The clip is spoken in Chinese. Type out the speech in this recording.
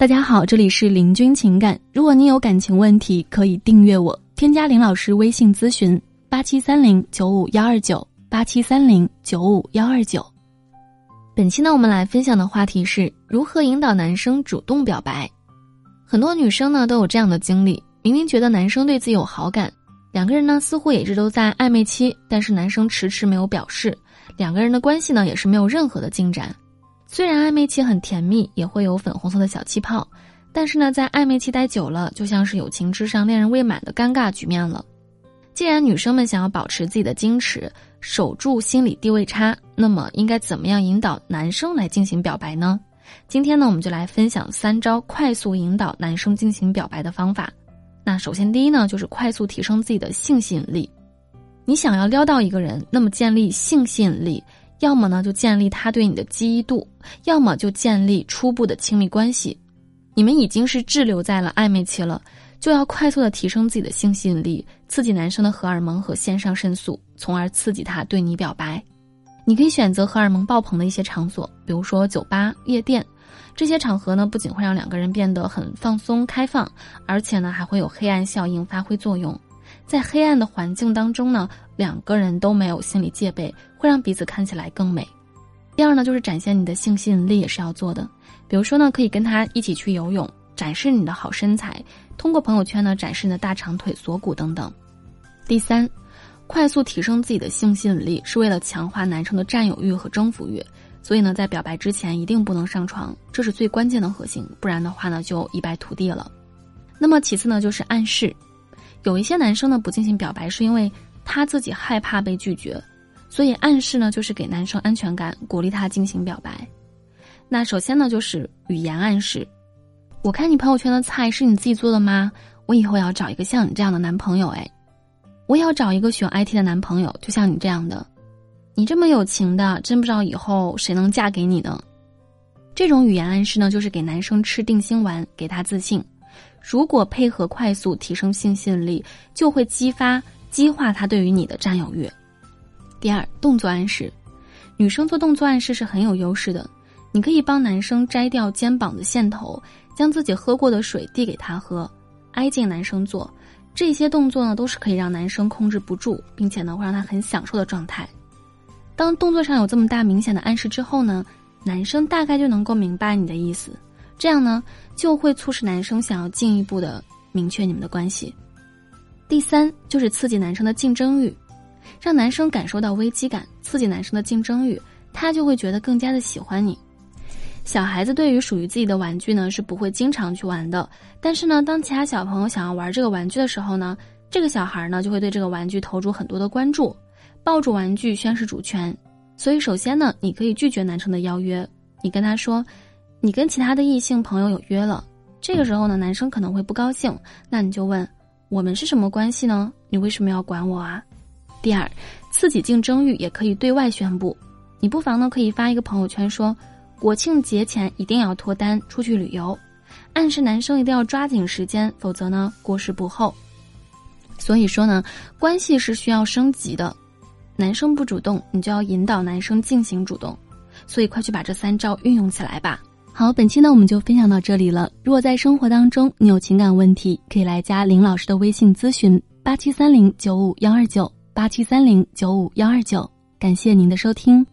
大家好，这里是林君情感。如果你有感情问题，可以订阅我，添加林老师微信咨询：八七三零九五幺二九八七三零九五幺二九。本期呢，我们来分享的话题是如何引导男生主动表白。很多女生呢都有这样的经历：明明觉得男生对自己有好感，两个人呢似乎也一直都在暧昧期，但是男生迟迟没有表示，两个人的关系呢也是没有任何的进展。虽然暧昧期很甜蜜，也会有粉红色的小气泡，但是呢，在暧昧期待久了，就像是友情之上恋人未满的尴尬局面了。既然女生们想要保持自己的矜持，守住心理地位差，那么应该怎么样引导男生来进行表白呢？今天呢，我们就来分享三招快速引导男生进行表白的方法。那首先第一呢，就是快速提升自己的性吸引力。你想要撩到一个人，那么建立性吸引力。要么呢，就建立他对你的记忆度；要么就建立初步的亲密关系。你们已经是滞留在了暧昧期了，就要快速的提升自己的性吸引力，刺激男生的荷尔蒙和腺上腺素，从而刺激他对你表白。你可以选择荷尔蒙爆棚的一些场所，比如说酒吧、夜店。这些场合呢，不仅会让两个人变得很放松开放，而且呢，还会有黑暗效应发挥作用。在黑暗的环境当中呢，两个人都没有心理戒备，会让彼此看起来更美。第二呢，就是展现你的性吸引力也是要做的，比如说呢，可以跟他一起去游泳，展示你的好身材，通过朋友圈呢展示你的大长腿、锁骨等等。第三，快速提升自己的性吸引力是为了强化男生的占有欲和征服欲，所以呢，在表白之前一定不能上床，这是最关键的核心，不然的话呢就一败涂地了。那么其次呢，就是暗示。有一些男生呢不进行表白，是因为他自己害怕被拒绝，所以暗示呢就是给男生安全感，鼓励他进行表白。那首先呢就是语言暗示，我看你朋友圈的菜是你自己做的吗？我以后要找一个像你这样的男朋友哎，我也要找一个喜欢 IT 的男朋友，就像你这样的。你这么有情的，真不知道以后谁能嫁给你呢？这种语言暗示呢，就是给男生吃定心丸，给他自信。如果配合快速提升性吸引力，就会激发激化他对于你的占有欲。第二，动作暗示，女生做动作暗示是很有优势的。你可以帮男生摘掉肩膀的。线头，将自己喝过的。水递给他喝，挨近男生做这些动作呢，都是可以让男生控制不住，并且呢会让他很享受的。状态。当动作上有这么大明显的。暗示之后呢，男生大概就能够明白你的。意思。这样呢，就会促使男生想要进一步的明确你们的关系。第三就是刺激男生的竞争欲，让男生感受到危机感，刺激男生的竞争欲，他就会觉得更加的喜欢你。小孩子对于属于自己的玩具呢，是不会经常去玩的，但是呢，当其他小朋友想要玩这个玩具的时候呢，这个小孩呢就会对这个玩具投入很多的关注，抱住玩具宣示主权。所以，首先呢，你可以拒绝男生的邀约，你跟他说。你跟其他的异性朋友有约了，这个时候呢，男生可能会不高兴，那你就问我们是什么关系呢？你为什么要管我啊？第二，刺激竞争欲也可以对外宣布，你不妨呢可以发一个朋友圈说，国庆节前一定要脱单出去旅游，暗示男生一定要抓紧时间，否则呢过时不候。所以说呢，关系是需要升级的，男生不主动，你就要引导男生进行主动，所以快去把这三招运用起来吧。好，本期呢我们就分享到这里了。如果在生活当中你有情感问题，可以来加林老师的微信咨询：八七三零九五幺二九八七三零九五幺二九。感谢您的收听。